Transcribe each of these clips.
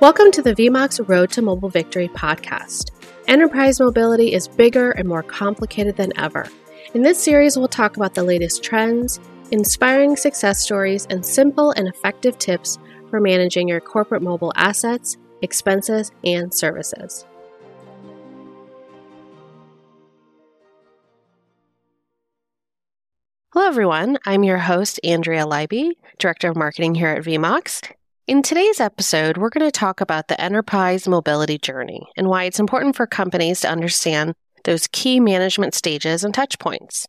Welcome to the VMOX Road to Mobile Victory podcast. Enterprise mobility is bigger and more complicated than ever. In this series, we'll talk about the latest trends, inspiring success stories, and simple and effective tips for managing your corporate mobile assets, expenses, and services. Hello, everyone. I'm your host, Andrea Leiby, Director of Marketing here at VMOX, in today's episode, we're going to talk about the enterprise mobility journey and why it's important for companies to understand those key management stages and touch points.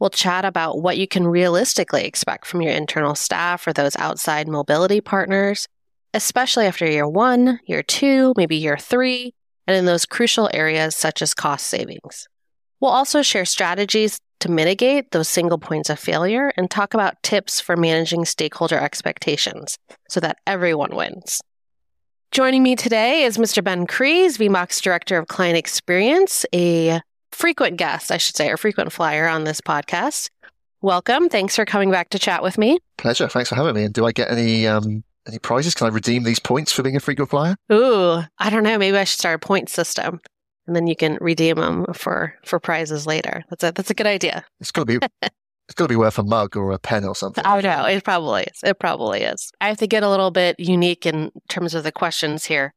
We'll chat about what you can realistically expect from your internal staff or those outside mobility partners, especially after year one, year two, maybe year three, and in those crucial areas such as cost savings. We'll also share strategies to mitigate those single points of failure and talk about tips for managing stakeholder expectations so that everyone wins. Joining me today is Mr. Ben Crees, VMOX Director of Client Experience, a frequent guest, I should say, or frequent flyer on this podcast. Welcome. Thanks for coming back to chat with me. Pleasure. Thanks for having me. And do I get any um, any prizes? Can I redeem these points for being a frequent flyer? Ooh, I don't know. Maybe I should start a point system and then you can redeem them for for prizes later. That's a that's a good idea. It's gonna be it's gonna be worth a mug or a pen or something. Oh, I know it probably is. It probably is. I have to get a little bit unique in terms of the questions here.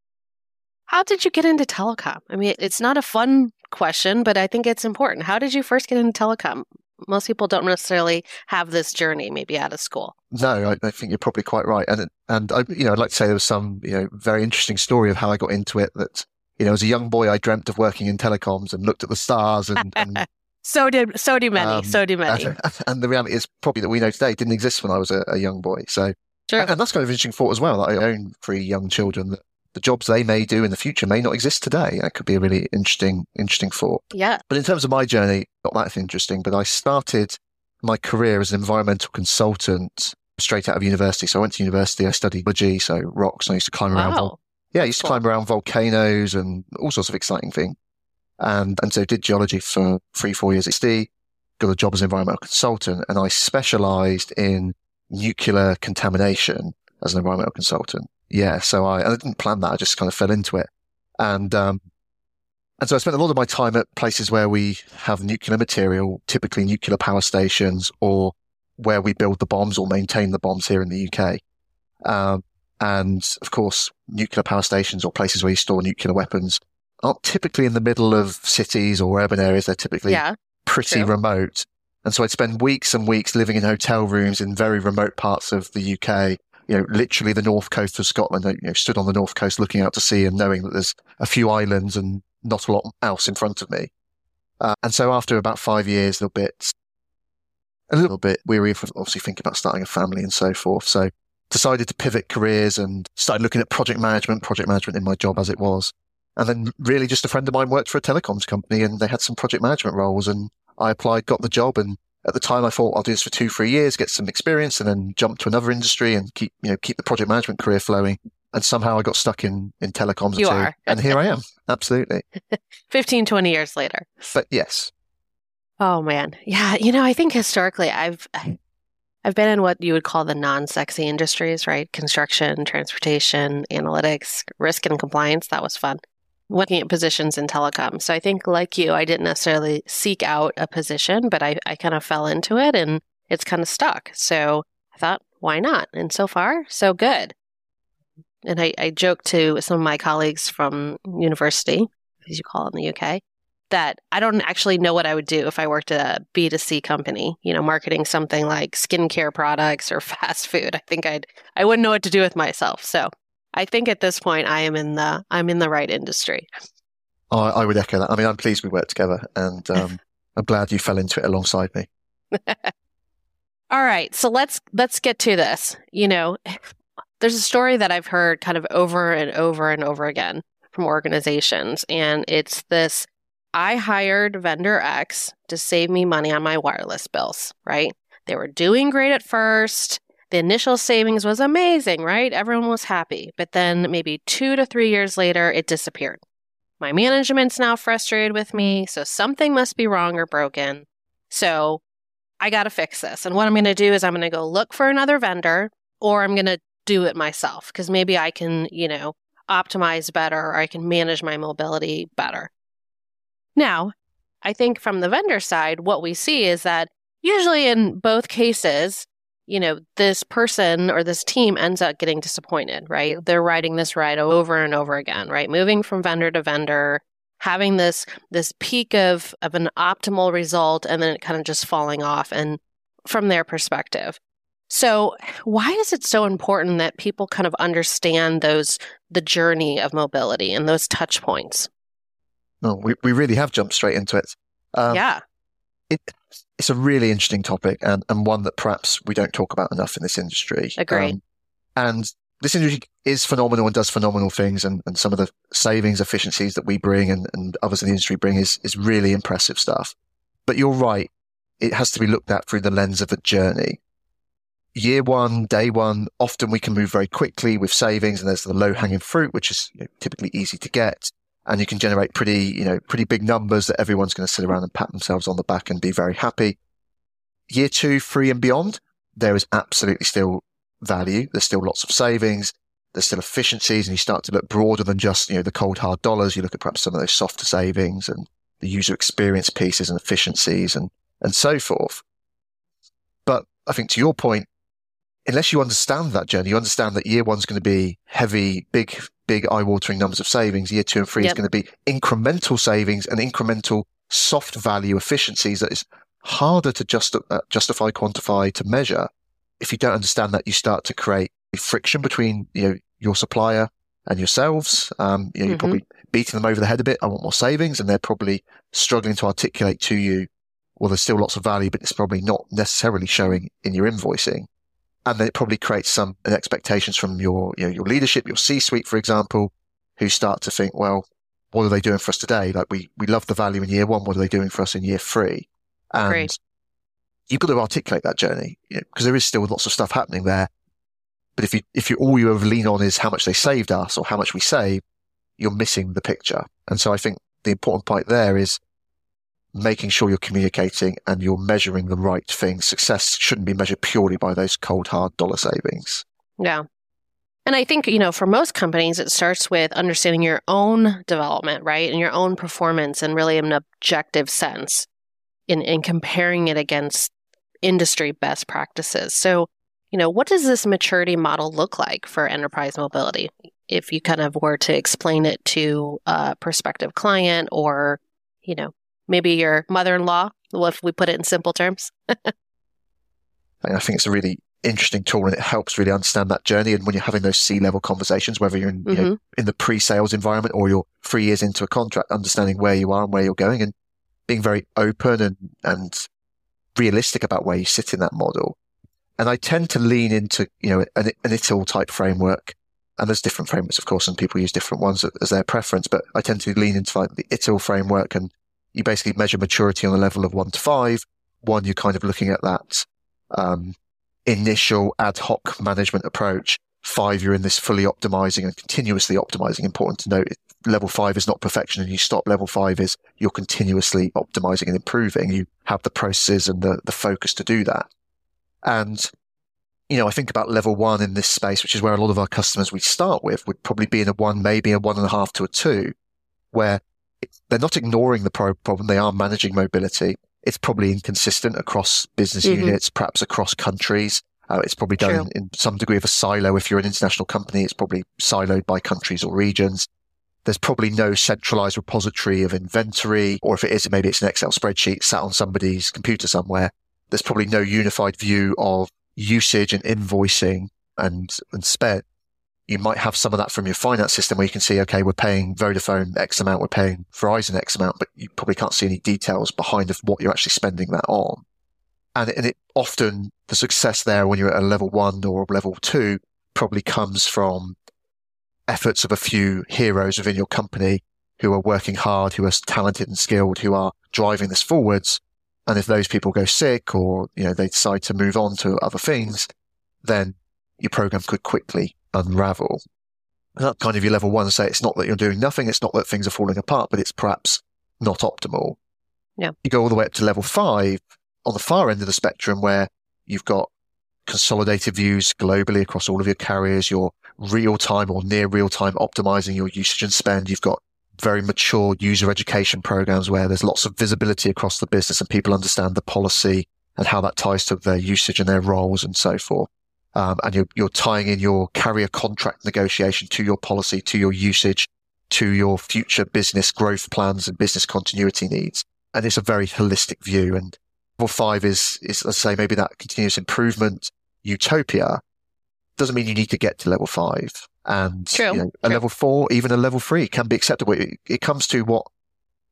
How did you get into telecom? I mean, it's not a fun question, but I think it's important. How did you first get into telecom? Most people don't necessarily have this journey, maybe out of school. No, I, I think you're probably quite right. And and I, you know, I'd like to say there was some you know very interesting story of how I got into it that you know, as a young boy, I dreamt of working in telecoms and looked at the stars and. and so did so do many. Um, so do many. And, and, the reality is probably that we know today didn't exist when I was a, a young boy. So, sure. and, and, that's kind of an interesting thought as well. That I own three young children. That the jobs they may do in the future may not exist today. That could be a really interesting, interesting thought. Yeah. But in terms of my journey, not that interesting. But I started my career as an environmental consultant straight out of university. So I went to university. I studied geology, so rocks. I used to climb around wow. Yeah, I used to climb around volcanoes and all sorts of exciting things. And, and so did geology for three, four years at ST, got a job as an environmental consultant, and I specialized in nuclear contamination as an environmental consultant. Yeah, so I, I didn't plan that. I just kind of fell into it. And, um, and so I spent a lot of my time at places where we have nuclear material, typically nuclear power stations or where we build the bombs or maintain the bombs here in the UK. Um, and of course, nuclear power stations or places where you store nuclear weapons aren't typically in the middle of cities or urban areas. They're typically yeah, pretty true. remote. And so I'd spend weeks and weeks living in hotel rooms in very remote parts of the UK, you know, literally the north coast of Scotland, you know, stood on the north coast looking out to sea and knowing that there's a few islands and not a lot else in front of me. Uh, and so after about five years, a little bit, a little bit weary of obviously thinking about starting a family and so forth. So decided to pivot careers and started looking at project management, project management in my job as it was. And then really just a friend of mine worked for a telecoms company and they had some project management roles and I applied, got the job. And at the time I thought I'll do this for two, three years, get some experience and then jump to another industry and keep, you know, keep the project management career flowing. And somehow I got stuck in, in telecoms. You are. and here I am. Absolutely. 15, 20 years later. But yes. Oh man. Yeah. You know, I think historically I've, I've been in what you would call the non sexy industries, right? Construction, transportation, analytics, risk and compliance. That was fun. Looking at positions in telecom. So I think, like you, I didn't necessarily seek out a position, but I, I kind of fell into it and it's kind of stuck. So I thought, why not? And so far, so good. And I, I joke to some of my colleagues from university, as you call it in the UK, that I don't actually know what I would do if I worked at a B2C company, you know, marketing something like skincare products or fast food. I think I'd I wouldn't know what to do with myself. So I think at this point I am in the I'm in the right industry. Oh, I would echo that. I mean, I'm pleased we worked together and um, I'm glad you fell into it alongside me. All right. So let's let's get to this. You know, there's a story that I've heard kind of over and over and over again from organizations and it's this I hired vendor X to save me money on my wireless bills, right? They were doing great at first. The initial savings was amazing, right? Everyone was happy. But then maybe two to three years later, it disappeared. My management's now frustrated with me, so something must be wrong or broken. So I got to fix this. And what I'm going to do is I'm going to go look for another vendor or I'm going to do it myself because maybe I can, you know, optimize better or I can manage my mobility better. Now, I think from the vendor side, what we see is that usually in both cases, you know, this person or this team ends up getting disappointed, right? They're riding this ride over and over again, right? Moving from vendor to vendor, having this this peak of of an optimal result and then it kind of just falling off and from their perspective. So, why is it so important that people kind of understand those the journey of mobility and those touch points? No, we, we really have jumped straight into it. Um, yeah. It, it's a really interesting topic and, and one that perhaps we don't talk about enough in this industry. Agreed. Um, and this industry is phenomenal and does phenomenal things. And, and some of the savings efficiencies that we bring and, and others in the industry bring is, is really impressive stuff. But you're right. It has to be looked at through the lens of a journey. Year one, day one, often we can move very quickly with savings and there's the low hanging fruit, which is you know, typically easy to get and you can generate pretty, you know, pretty big numbers that everyone's going to sit around and pat themselves on the back and be very happy. Year two, three and beyond, there is absolutely still value. There's still lots of savings. There's still efficiencies and you start to look broader than just, you know, the cold hard dollars. You look at perhaps some of those softer savings and the user experience pieces and efficiencies and, and so forth. But I think to your point, unless you understand that journey, you understand that year one's going to be heavy, big big eye-watering numbers of savings. Year two and three yep. is going to be incremental savings and incremental soft value efficiencies that is harder to just, uh, justify, quantify, to measure. If you don't understand that, you start to create friction between you know your supplier and yourselves. Um, you know, you're mm-hmm. probably beating them over the head a bit. I want more savings, and they're probably struggling to articulate to you. Well, there's still lots of value, but it's probably not necessarily showing in your invoicing and then it probably creates some expectations from your you know, your leadership, your C-suite, for example, who start to think, well, what are they doing for us today? Like we we love the value in year one. What are they doing for us in year three? And Great. you've got to articulate that journey because you know, there is still lots of stuff happening there. But if you if you all you ever lean on is how much they saved us or how much we save, you're missing the picture. And so I think the important point there is making sure you're communicating and you're measuring the right things. Success shouldn't be measured purely by those cold, hard dollar savings. Yeah. And I think, you know, for most companies, it starts with understanding your own development, right? And your own performance and really an objective sense in, in comparing it against industry best practices. So, you know, what does this maturity model look like for enterprise mobility? If you kind of were to explain it to a prospective client or, you know, maybe your mother-in-law if we put it in simple terms i think it's a really interesting tool and it helps really understand that journey and when you're having those c-level conversations whether you're in, mm-hmm. you know, mm-hmm. in the pre-sales environment or you're three years into a contract understanding where you are and where you're going and being very open and, and realistic about where you sit in that model and i tend to lean into you know an, an ITIL type framework and there's different frameworks, of course, and people use different ones as their preference. But I tend to lean into like the ITIL framework and you basically measure maturity on a level of one to five. One, you're kind of looking at that um, initial ad hoc management approach. Five, you're in this fully optimizing and continuously optimizing. Important to note, level five is not perfection and you stop. Level five is you're continuously optimizing and improving. You have the processes and the, the focus to do that. And, you know, I think about level one in this space, which is where a lot of our customers we start with would probably be in a one, maybe a one and a half to a two, where they're not ignoring the problem. They are managing mobility. It's probably inconsistent across business mm-hmm. units, perhaps across countries. Uh, it's probably done in, in, some degree of a silo. If you're an international company, it's probably siloed by countries or regions. There's probably no centralized repository of inventory, or if it is, maybe it's an Excel spreadsheet sat on somebody's computer somewhere. There's probably no unified view of usage and invoicing and, and spend you might have some of that from your finance system where you can see, okay, we're paying Vodafone X amount, we're paying Verizon X amount, but you probably can't see any details behind of what you're actually spending that on. And, and it often, the success there when you're at a level one or level two probably comes from efforts of a few heroes within your company who are working hard, who are talented and skilled, who are driving this forwards. And if those people go sick or, you know, they decide to move on to other things, then your program could quickly unravel. And that kind of your level one say it's not that you're doing nothing, it's not that things are falling apart, but it's perhaps not optimal. Yeah. You go all the way up to level five on the far end of the spectrum where you've got consolidated views globally across all of your carriers. You're real time or near real time optimizing your usage and spend. You've got very mature user education programs where there's lots of visibility across the business and people understand the policy and how that ties to their usage and their roles and so forth. Um, and you're, you're tying in your carrier contract negotiation to your policy, to your usage, to your future business growth plans and business continuity needs. And it's a very holistic view. And level five is, is, let's say, maybe that continuous improvement utopia doesn't mean you need to get to level five. And. You know, a True. level four, even a level three can be acceptable. It, it comes to what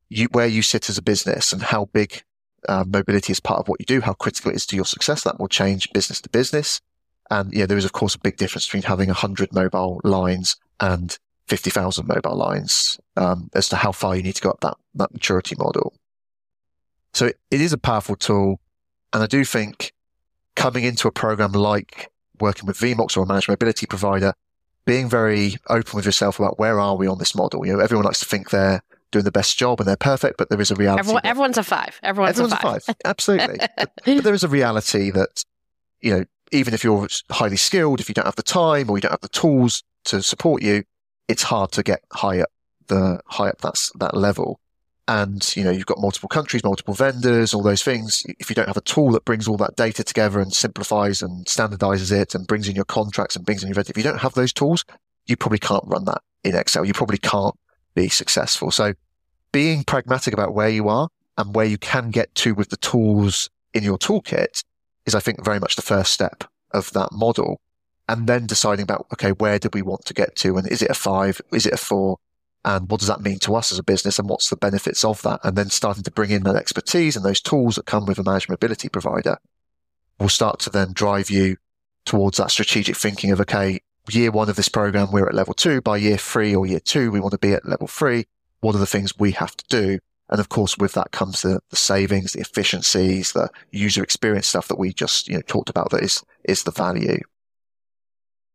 you, where you sit as a business and how big uh, mobility is part of what you do, how critical it is to your success. That will change business to business. And yeah, there is of course a big difference between having 100 mobile lines and 50,000 mobile lines um, as to how far you need to go up that, that maturity model. So it, it is a powerful tool. And I do think coming into a program like working with VMOX or a managed mobility provider, being very open with yourself about where are we on this model. You know, everyone likes to think they're doing the best job and they're perfect, but there is a reality. Everyone, everyone's a five. Everyone's, everyone's a five. Absolutely. but, but there is a reality that, you know, even if you're highly skilled, if you don't have the time or you don't have the tools to support you, it's hard to get high up the high up that that level. And you know, you've got multiple countries, multiple vendors, all those things. If you don't have a tool that brings all that data together and simplifies and standardizes it and brings in your contracts and brings in your event, if you don't have those tools, you probably can't run that in Excel. You probably can't be successful. So being pragmatic about where you are and where you can get to with the tools in your toolkit is, I think, very much the first step of that model. And then deciding about, okay, where do we want to get to? And is it a five? Is it a four? And what does that mean to us as a business? And what's the benefits of that? And then starting to bring in that expertise and those tools that come with a managed mobility provider will start to then drive you towards that strategic thinking of, okay, year one of this program, we're at level two. By year three or year two, we want to be at level three. What are the things we have to do? And of course, with that comes the, the savings, the efficiencies, the user experience stuff that we just, you know, talked about that is, is the value.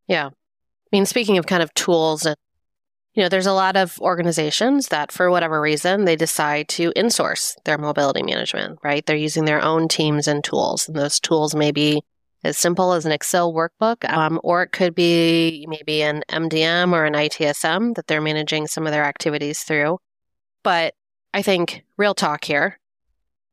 Yeah. I mean, speaking of kind of tools and you know, there's a lot of organizations that for whatever reason they decide to insource their mobility management, right? They're using their own teams and tools. And those tools may be as simple as an Excel workbook, um, or it could be maybe an MDM or an ITSM that they're managing some of their activities through. But I think real talk here.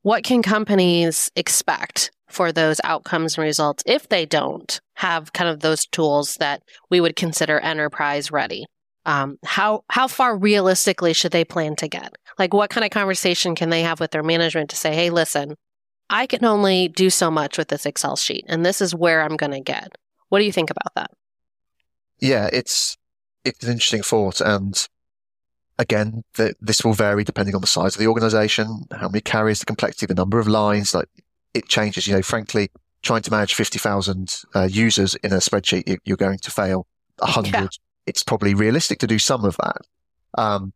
What can companies expect for those outcomes and results if they don't have kind of those tools that we would consider enterprise ready? Um, how how far realistically should they plan to get? Like, what kind of conversation can they have with their management to say, "Hey, listen, I can only do so much with this Excel sheet, and this is where I'm going to get." What do you think about that? Yeah, it's it's an interesting thought, and again, the, this will vary depending on the size of the organization, how many carriers, the complexity, the number of lines. Like it changes. You know, frankly, trying to manage fifty thousand uh, users in a spreadsheet, you, you're going to fail. A hundred, Yeah. it's probably realistic to do some of that. Um,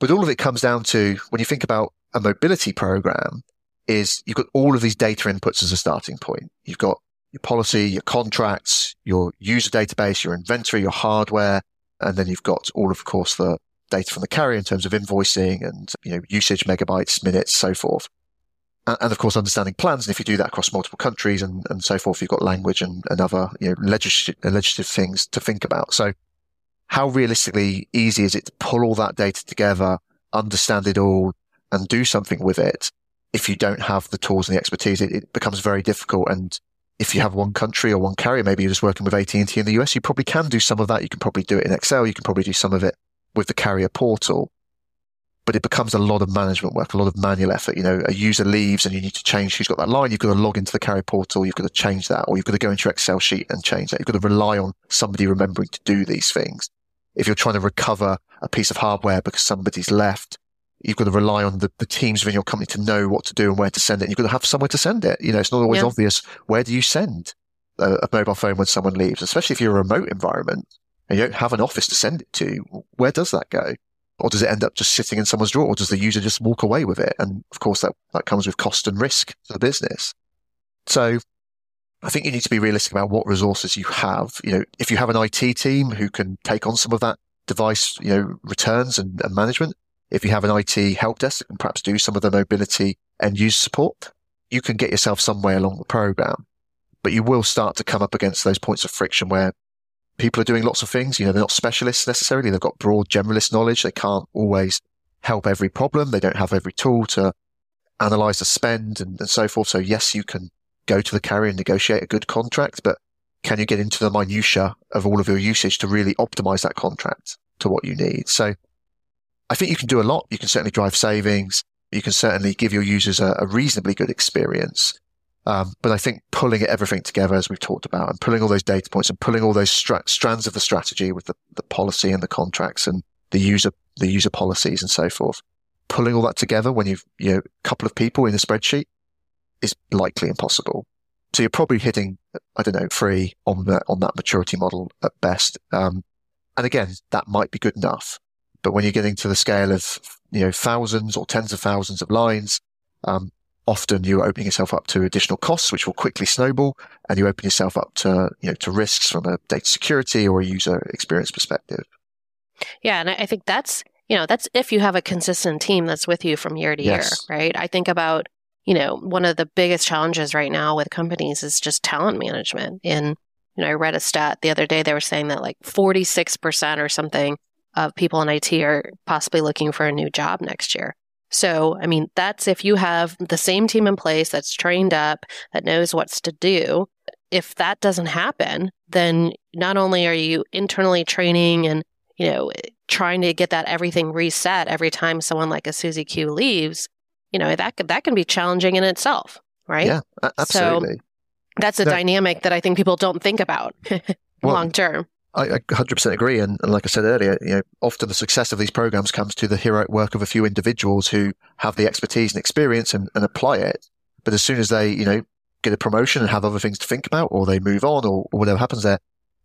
but all of it comes down to when you think about a mobility program, is you've got all of these data inputs as a starting point. You've got your policy, your contracts, your user database, your inventory, your hardware, and then you've got all of course the data from the carrier in terms of invoicing and you know usage, megabytes, minutes, so forth. And, and of course, understanding plans. And if you do that across multiple countries and, and so forth, you've got language and, and other you know legislative, legislative things to think about. So, how realistically easy is it to pull all that data together, understand it all, and do something with it? If you don't have the tools and the expertise, it, it becomes very difficult. And if you have one country or one carrier, maybe you're just working with AT&T in the US, you probably can do some of that. You can probably do it in Excel. You can probably do some of it with the carrier portal. But it becomes a lot of management work, a lot of manual effort. You know, a user leaves and you need to change who's got that line. You've got to log into the carrier portal. You've got to change that, or you've got to go into your Excel sheet and change that. You've got to rely on somebody remembering to do these things. If you're trying to recover a piece of hardware because somebody's left, you've got to rely on the, the teams within your company to know what to do and where to send it. You've got to have somewhere to send it. You know, it's not always Yeah. obvious. Where do you send a, a mobile phone when someone leaves, especially if you're a remote environment and you don't have an office to send it to? Where does that go? Or does it end up just sitting in someone's drawer? Or does the user just walk away with it? And of course, that, that comes with cost and risk to the business. So I think you need to be realistic about what resources you have. You know, if you have an IT team who can take on some of that device, you know, returns and, and management, if you have an IT help desk that can perhaps do some of the mobility and user support, you can get yourself some way along the program. But you will start to come up against those points of friction where people are doing lots of things. You know, they're not specialists necessarily. They've got broad generalist knowledge. They can't always help every problem. They don't have every tool to analyze the spend and, and so forth. So yes, you can go to the carrier and negotiate a good contract, but can you get into the minutia of all of your usage to really optimize that contract to what you need? So I think you can do a lot. You can certainly drive savings. You can certainly give your users a, a reasonably good experience. Um, but I think pulling everything together, as we've talked about, and pulling all those data points and pulling all those stra- strands of the strategy with the, the policy and the contracts and the user the user policies and so forth, pulling all that together when you've you know a couple of people in a spreadsheet is likely impossible. So you're probably hitting I don't know three on that on that maturity model at best. Um, and again, that might be good enough, but when you're getting to the scale of you know thousands or tens of thousands of lines, um, often you're opening yourself up to additional costs, which will quickly snowball, and you open yourself up to, you know, to risks from a data security or a user experience perspective. Yeah, and I think that's, you know, that's if you have a consistent team that's with you from year to yes. year, right? I think about, you know, one of the biggest challenges right now with companies is just talent management. And, you know, I read a stat the other day, they were saying that like 46% or something of people in IT are possibly looking for a new job next year. So, I mean, that's if you have the same team in place that's trained up, that knows what's to do. If that doesn't happen, then not only are you internally training and, you know, eh, trying to get that everything reset every time someone like a Suzy Q leaves, you know, that that can be challenging in itself, right? Yeah, absolutely. So that's a dynamic that I think people don't think about well, long term. I, I 100% agree. And, and, like I said earlier, you know, often the success of these programs comes to the heroic work of a few individuals who have the expertise and experience and, and apply it. But as soon as they, you know, get a promotion and have other things to think about, or they move on, or, or whatever happens there,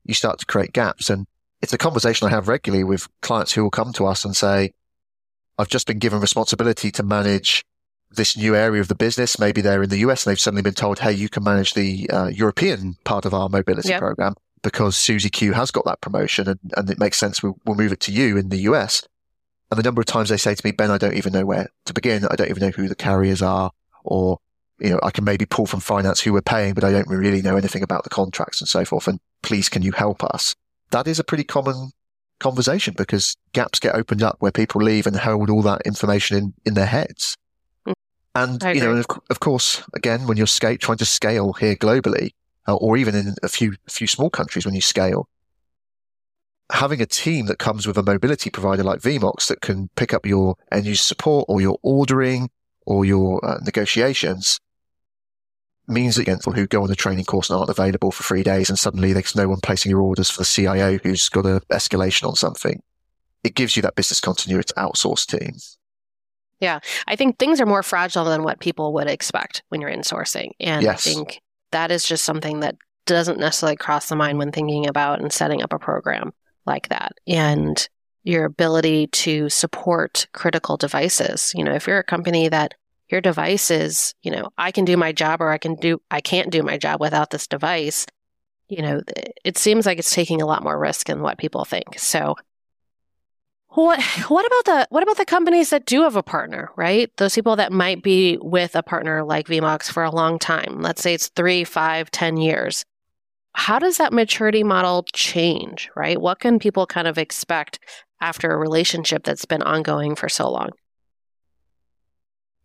you start to create gaps. And it's a conversation I have regularly with clients who will come to us and say, I've just been given responsibility to manage this new area of the business. Maybe they're in the US and they've suddenly been told, Hey, you can manage the uh, European part of our mobility yep. program because Susie Q has got that promotion and, and it makes sense. We'll, we'll move it to you in the US. And the number of times they say to me, Ben, I don't even know where to begin. I don't even know who the carriers are or, you know, I can maybe pull from finance who we're paying, but I don't really know anything about the contracts and so forth. And please, can you help us? That is a pretty common conversation because gaps get opened up where people leave and hold all that information in, in their heads. Mm. And, you know, and of, of, course, again, when you're scale, trying to scale here globally, uh, or even in a few a few small countries when you scale. Having a team that comes with a mobility provider like VMOX that can pick up your end user support or your ordering or your uh, negotiations means that people who go on a training course and aren't available for three days and suddenly there's no one placing your orders for the CIO who's got an escalation on something. It gives you that business continuity outsource team. Yeah, I think things are more fragile than what people would expect when you're insourcing. And yes. I think that is just something that doesn't necessarily cross the mind when thinking about and setting up a program like that. And your ability to support critical devices. You know, if you're a company that your device is, you know, I can do my job or I can do, I can't do my job without this device, you know, it seems like it's taking a lot more risk than what people think. So what what about the what about the companies that do have a partner, right? Those people that might be with a partner like VMOX for a long time. Let's say it's three, five, ten years. How does that maturity model change, right? What can people kind of expect after a relationship that's been ongoing for so long?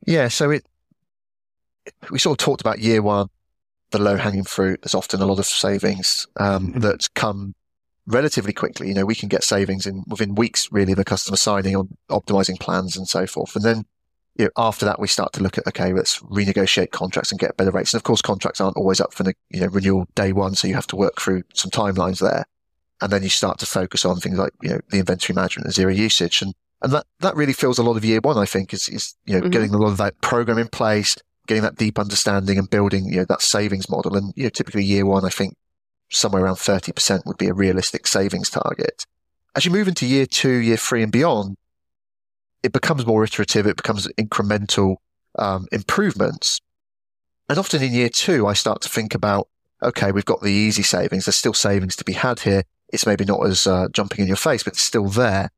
Yeah, so it we sort of talked about year one, the low hanging fruit. There's often a lot of savings um, that come relatively quickly. You know, we can get savings in within weeks, really, the customer signing on optimizing plans and so forth. And then you know, after that, we start to look at, okay, let's renegotiate contracts and get better rates. And of course, contracts aren't always up for, you know, renewal day one. So you have to work through some timelines there. And then you start to focus on things like, you know, the inventory management and zero usage. And, and that, that really fills a lot of year one, I think, is, is, you know, mm-hmm. getting a lot of that program in place, getting that deep understanding and building, you know, that savings model. And, you know, typically year one, I think somewhere around 30% would be a realistic savings target. As you move into year two, year three and beyond, it becomes more iterative. It becomes incremental um, improvements. And often in year two, I start to think about, okay, we've got the easy savings. There's still savings to be had here. It's maybe not as uh, jumping in your face, but it's still there.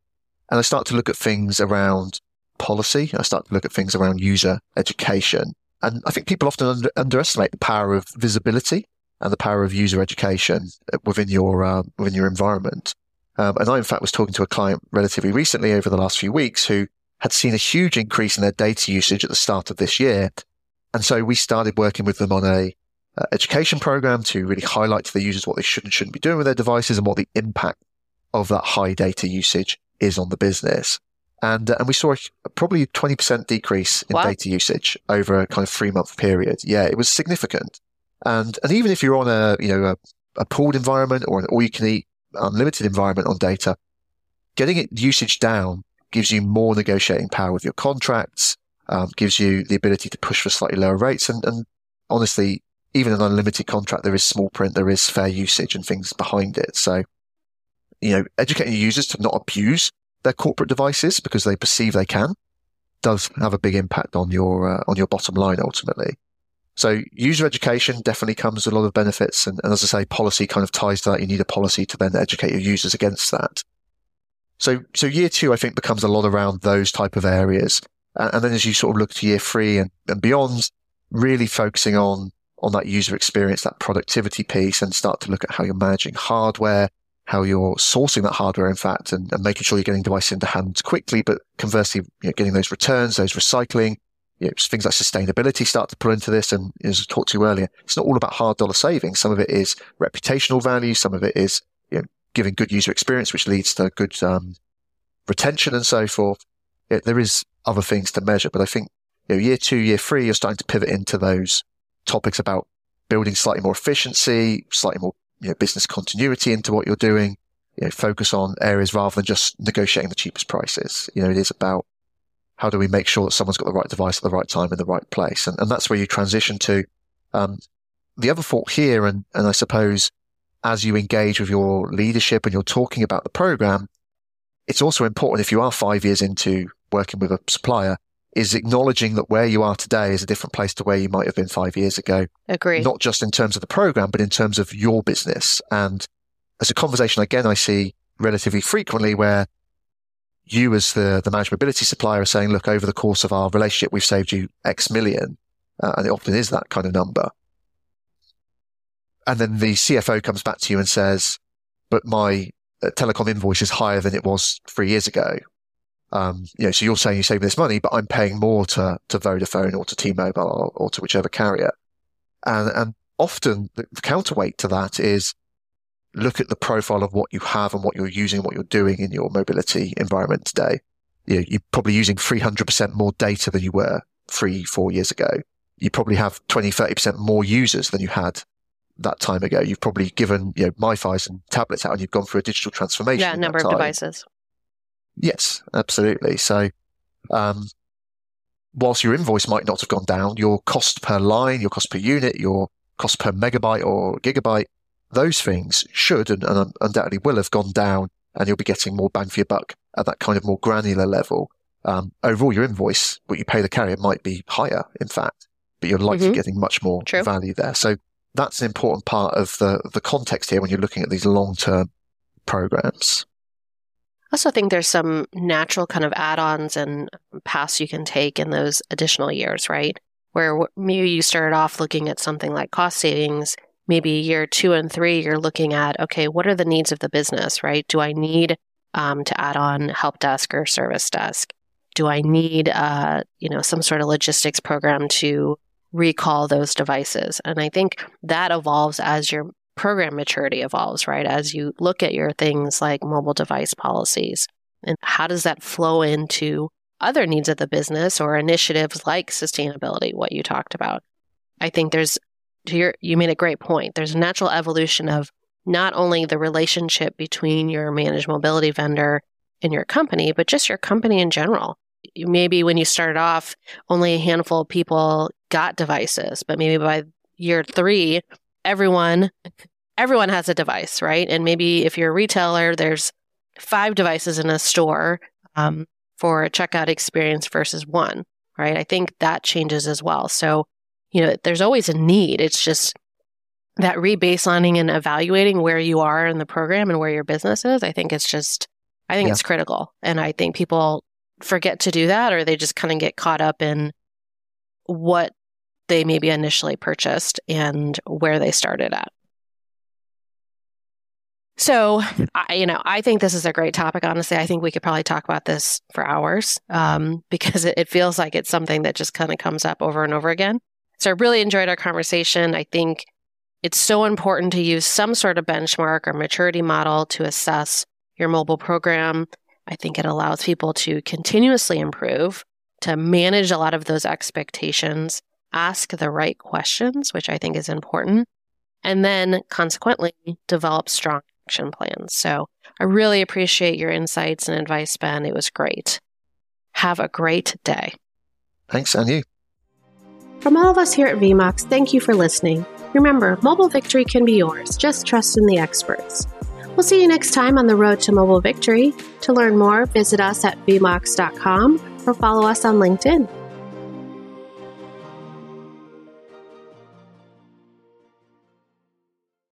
And I start to look at things around policy. I start to look at things around user education. And I think people often under- underestimate the power of visibility and the power of user education within your uh, within your environment. Um, and I, in fact, was talking to a client relatively recently over the last few weeks who had seen a huge increase in their data usage at the start of this year. And so we started working with them on a uh, education program to really highlight to the users what they should and shouldn't be doing with their devices and what the impact of that high data usage is on the business. And, uh, and we saw a, a probably 20% decrease in wow. data usage over a kind of three month period. Yeah, it was significant. And, and even if you're on a, you know, a, a pooled environment or an all you can eat unlimited environment on data, getting it usage down gives you more negotiating power with your contracts, um, gives you the ability to push for slightly lower rates. And, and honestly, even an unlimited contract, there is small print, there is fair usage and things behind it. So, you know, educating users to not abuse their corporate devices because they perceive they can does have a big impact on your, uh, on your bottom line ultimately. So user education definitely comes with a lot of benefits. And, and, as I say, policy kind of ties to that. You need a policy to then educate your users against that. So, so year two, I think becomes a lot around those type of areas. And, and then as you sort of look to year three and, and beyond, really focusing on, on that user experience, that productivity piece and start to look at how you're managing hardware, how you're sourcing that hardware, in fact, and, and making sure you're getting devices into hands quickly, but conversely, you know, getting those returns, those recycling, you know, things like sustainability start to pull into this. And as I talked to you earlier, it's not all about hard dollar savings. Some of it is reputational value. Some of it is you know, giving good user experience, which leads to good um, retention and so forth. There is other things to measure, but I think you know, year two, year three, you're starting to pivot into those topics about building slightly more efficiency, slightly more you know, business continuity into what you're doing. You know, focus on areas rather than just negotiating the cheapest prices. You know, it is about how do we make sure that someone's got the right device at the right time in the right place? And, and that's where you transition to um, the other thought here. And, and I suppose as you engage with your leadership and you're talking about the program, it's also important if you are five years into working with a supplier is acknowledging that where you are today is a different place to where you might have been five years ago. Agree. Not just in terms of the program, but in terms of your business. And as a conversation again, I see relatively frequently where you as the, the managed mobility supplier are saying, look, over the course of our relationship, we've saved you X million. Uh, and it often is that kind of number. And then the CFO comes back to you and says, but my uh, telecom invoice is higher than it was three years ago. Um, you know, so you're saying you're saving this money, but I'm paying more to, to Vodafone or to T-Mobile or, or to whichever carrier. And, and often the, the counterweight to that is, look at the profile of what you have and what you're using, what you're doing in your mobility environment today. You know, you're probably using 300% more data than you were three, four years ago. You probably have 20, 30% more users than you had that time ago. You've probably given, you know, MiFi's and tablets out and you've gone through a digital transformation. Yeah, number of devices. Yes, absolutely. So, um, whilst your invoice might not have gone down, your cost per line, your cost per unit, your cost per megabyte or gigabyte those things should and, and undoubtedly will have gone down and you'll be getting more bang for your buck at that kind of more granular level. Um, overall, your invoice, what you pay the carrier might be higher, in fact, but you're likely mm-hmm. getting much more True. value there. So that's an important part of the, the context here when you're looking at these long term programs. I also think there's some natural kind of add ons and paths you can take in those additional years, right? Where maybe you started off looking at something like cost savings maybe year two and three, you're looking at, okay, what are the needs of the business, right? Do I need um, to add on help desk or service desk? Do I need, uh, you know, some sort of logistics program to recall those devices? And I think that evolves as your program maturity evolves, right? As you look at your things like mobile device policies and how does that flow into other needs of the business or initiatives like sustainability, what you talked about. I think there's to your, you made a great point. There's a natural evolution of not only the relationship between your managed mobility vendor and your company, but just your company in general. Maybe when you started off, only a handful of people got devices, but maybe by year three, everyone everyone has a device, right? And maybe if you're a retailer, there's five devices in a store um, for a checkout experience versus one, right? I think that changes as well. So you know, there's always a need. It's just that rebaselining and evaluating where you are in the program and where your business is. I think it's just, I think yeah. it's critical. And I think people forget to do that or they just kind of get caught up in what they maybe initially purchased and where they started at. So, I, you know, I think this is a great topic. Honestly, I think we could probably talk about this for hours um, because it, it feels like it's something that just kind of comes up over and over again. So, I really enjoyed our conversation. I think it's so important to use some sort of benchmark or maturity model to assess your mobile program. I think it allows people to continuously improve, to manage a lot of those expectations, ask the right questions, which I think is important, and then consequently develop strong action plans. So I really appreciate your insights and advice, Ben. It was great. Have a great day. Thanks, and you. From all of us here at VMOX, thank you for listening. Remember, mobile victory can be yours. Just trust in the experts. We'll see you next time on the road to mobile victory. To learn more, visit us at vmox.com or follow us on LinkedIn.